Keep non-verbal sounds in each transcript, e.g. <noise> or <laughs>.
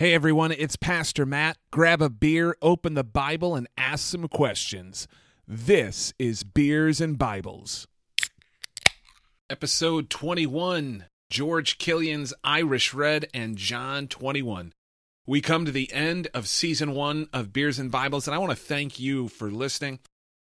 Hey everyone, it's Pastor Matt. Grab a beer, open the Bible, and ask some questions. This is Beers and Bibles. Episode 21 George Killian's Irish Red and John 21. We come to the end of season one of Beers and Bibles, and I want to thank you for listening.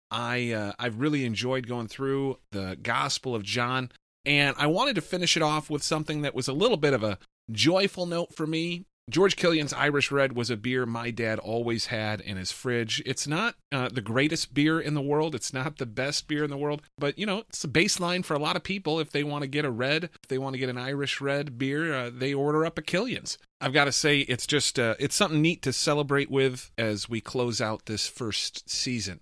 I uh, I've really enjoyed going through the Gospel of John, and I wanted to finish it off with something that was a little bit of a joyful note for me George Killian's Irish Red was a beer my dad always had in his fridge. It's not uh, the greatest beer in the world. It's not the best beer in the world, but you know, it's a baseline for a lot of people. If they want to get a red, if they want to get an Irish Red beer, uh, they order up a Killian's. I've got to say, it's just uh, it's something neat to celebrate with as we close out this first season.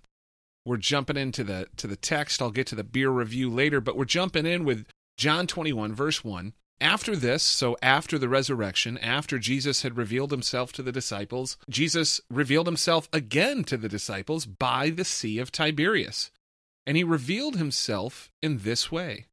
We're jumping into the to the text. I'll get to the beer review later, but we're jumping in with John 21 verse 1 after this, so after the resurrection, after Jesus had revealed himself to the disciples, Jesus revealed himself again to the disciples by the Sea of Tiberias. And he revealed himself in this way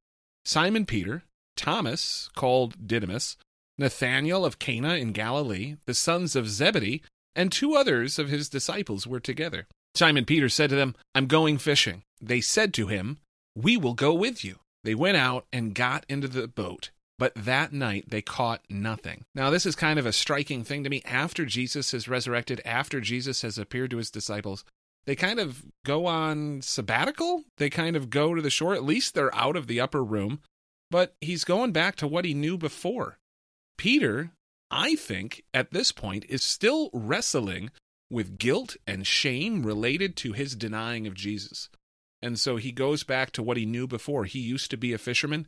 Simon Peter, Thomas, called Didymus, Nathanael of Cana in Galilee, the sons of Zebedee, and two others of his disciples were together. Simon Peter said to them, I'm going fishing. They said to him, We will go with you. They went out and got into the boat but that night they caught nothing. Now, this is kind of a striking thing to me. After Jesus has resurrected, after Jesus has appeared to his disciples, they kind of go on sabbatical. They kind of go to the shore. At least they're out of the upper room. But he's going back to what he knew before. Peter, I think, at this point, is still wrestling with guilt and shame related to his denying of Jesus. And so he goes back to what he knew before. He used to be a fisherman.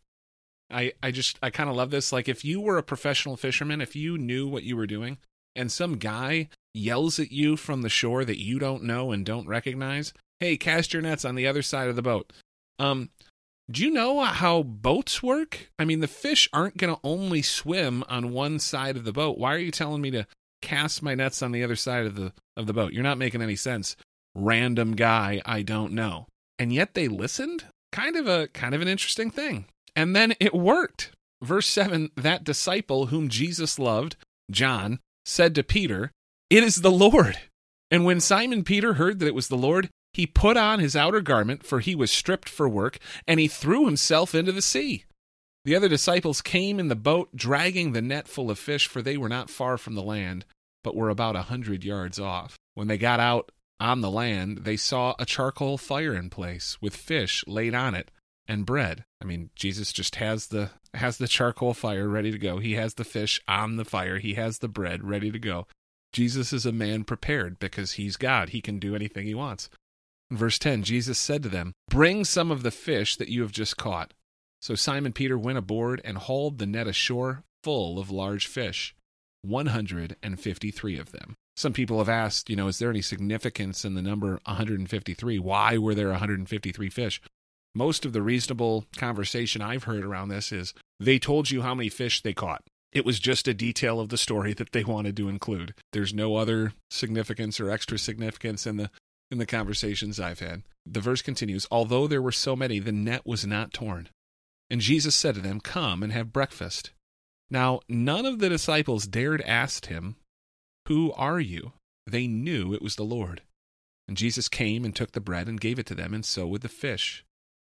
I, I just I kind of love this. Like if you were a professional fisherman, if you knew what you were doing, and some guy yells at you from the shore that you don't know and don't recognize, hey, cast your nets on the other side of the boat. Um, do you know how boats work? I mean, the fish aren't going to only swim on one side of the boat. Why are you telling me to cast my nets on the other side of the of the boat? You're not making any sense random guy I don't know. And yet they listened? Kind of a kind of an interesting thing. And then it worked. Verse 7 that disciple whom Jesus loved, John, said to Peter, It is the Lord. And when Simon Peter heard that it was the Lord, he put on his outer garment, for he was stripped for work, and he threw himself into the sea. The other disciples came in the boat, dragging the net full of fish, for they were not far from the land, but were about a hundred yards off. When they got out on the land, they saw a charcoal fire in place with fish laid on it and bread. I mean, Jesus just has the has the charcoal fire ready to go. He has the fish on the fire. He has the bread ready to go. Jesus is a man prepared because he's God. He can do anything he wants. In verse 10, Jesus said to them, Bring some of the fish that you have just caught. So Simon Peter went aboard and hauled the net ashore full of large fish, 153 of them. Some people have asked, you know, is there any significance in the number 153? Why were there 153 fish? Most of the reasonable conversation I've heard around this is they told you how many fish they caught. It was just a detail of the story <laughs> that they wanted to include. There's no other significance or extra significance in the in the conversations I've had. The verse continues, although there were so many, the net was not torn. And Jesus said to them, Come and have breakfast. Now, none of the disciples dared ask him, who are you? They knew it was the Lord. And Jesus came and took the bread and gave it to them, and so with the fish.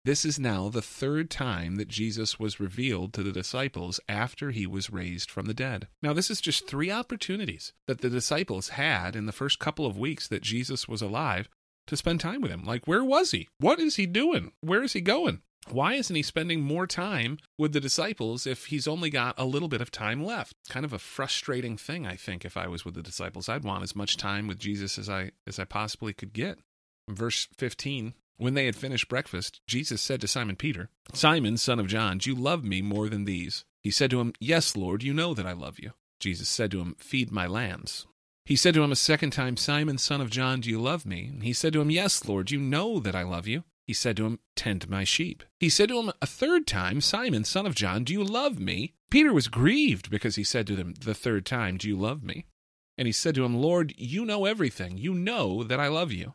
This is now the third time that Jesus was revealed to the disciples after he was raised from the dead. Now, this is just three opportunities that the disciples had in the first couple of weeks that Jesus was alive to spend time with him. Like, where was he? What is he doing? Where is he going? why isn't he spending more time with the disciples if he's only got a little bit of time left? Kind of a frustrating thing, I think, if I was with the disciples. I'd want as much time with Jesus as I as I possibly could get. verse 15, when they had finished breakfast, Jesus said to Simon Peter, Simon, son of John, do you love me more than these? He said to him, Yes, Lord, you know that I love you. Jesus said to him, Feed my lambs. He said to him a second time, Simon, son of John, do you love me? And he said to him, Yes, Lord, you know that I love you. He said to him, Tend my sheep. He said to him a third time, Simon, son of John, do you love me? Peter was grieved because he said to him the third time, Do you love me? And he said to him, Lord, you know everything. You know that I love you.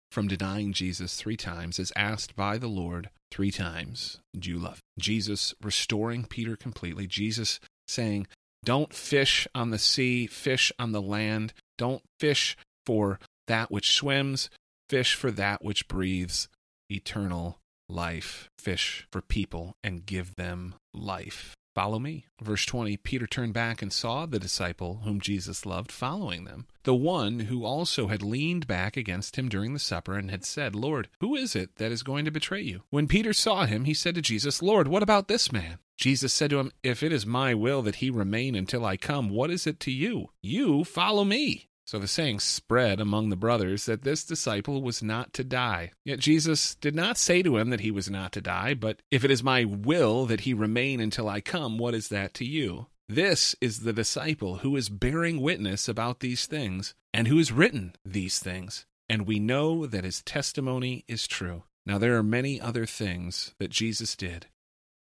from denying Jesus three times, is asked by the Lord three times, Do you love? Jesus restoring Peter completely. Jesus saying, Don't fish on the sea, fish on the land. Don't fish for that which swims, fish for that which breathes eternal life. Fish for people and give them life. Follow me. Verse 20 Peter turned back and saw the disciple whom Jesus loved following them, the one who also had leaned back against him during the supper and had said, Lord, who is it that is going to betray you? When Peter saw him, he said to Jesus, Lord, what about this man? Jesus said to him, If it is my will that he remain until I come, what is it to you? You follow me. So the saying spread among the brothers that this disciple was not to die. Yet Jesus did not say to him that he was not to die, but if it is my will that he remain until I come, what is that to you? This is the disciple who is bearing witness about these things, and who has written these things. And we know that his testimony is true. Now there are many other things that Jesus did.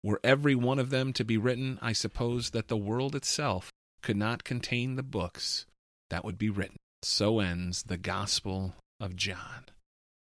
Were every one of them to be written, I suppose that the world itself could not contain the books that would be written. So ends the Gospel of John.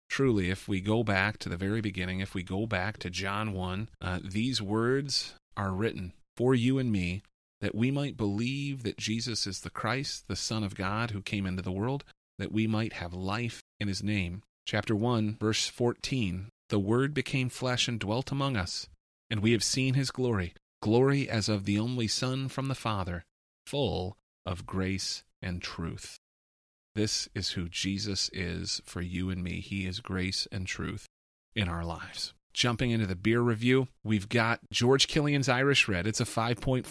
Truly, if we go back to the very beginning, if we go back to John 1, uh, these words are written for you and me that we might believe that Jesus is the Christ, the Son of God, who came into the world, that we might have life in his name. Chapter 1, verse 14 The Word became flesh and dwelt among us, and we have seen his glory, glory as of the only Son from the Father, full of grace and truth. This is who Jesus is for you and me. He is grace and truth in our lives. Jumping into the beer review, we've got George Killian's Irish Red. It's a 5.4%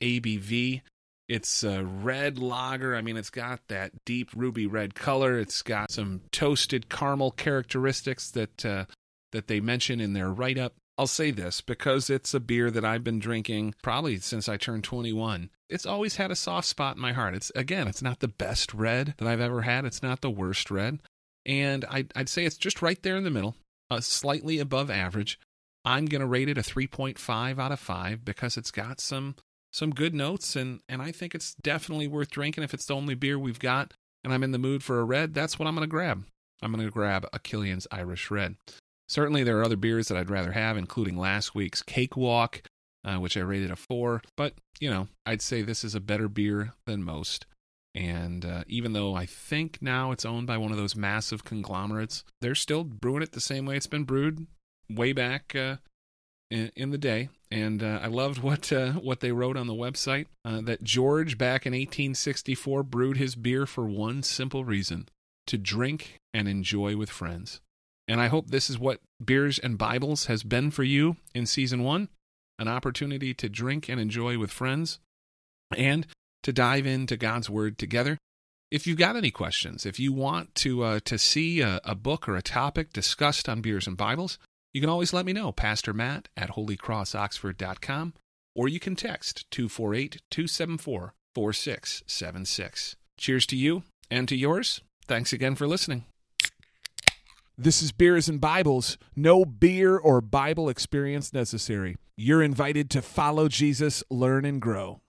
ABV. It's a red lager. I mean, it's got that deep ruby red color. It's got some toasted caramel characteristics that uh, that they mention in their write up. I'll say this because it's a beer that I've been drinking probably since I turned 21. It's always had a soft spot in my heart. It's again, it's not the best red that I've ever had. It's not the worst red, and I'd, I'd say it's just right there in the middle, uh, slightly above average. I'm gonna rate it a 3.5 out of five because it's got some some good notes, and and I think it's definitely worth drinking. If it's the only beer we've got, and I'm in the mood for a red, that's what I'm gonna grab. I'm gonna grab a Killian's Irish Red. Certainly, there are other beers that I'd rather have, including last week's Cakewalk, uh, which I rated a four. But, you know, I'd say this is a better beer than most. And uh, even though I think now it's owned by one of those massive conglomerates, they're still brewing it the same way it's been brewed way back uh, in, in, the day. And uh, I loved what uh, what they wrote on the website uh, that George back in 1864 brewed his beer for one simple reason: to drink and enjoy with friends. And I hope this is what Beers and Bibles has been for you in season one an opportunity to drink and enjoy with friends and to dive into God's Word together. If you've got any questions, if you want to uh, to see a, a, book or a topic discussed on Beers and Bibles, you can always let me know, Pastor Matt at holycrossoxford.com, or you can text 248 274 4676. Cheers to you and to yours. Thanks again for listening. This is Beers and Bibles. No beer or Bible experience necessary. You're invited to follow Jesus, learn, and grow.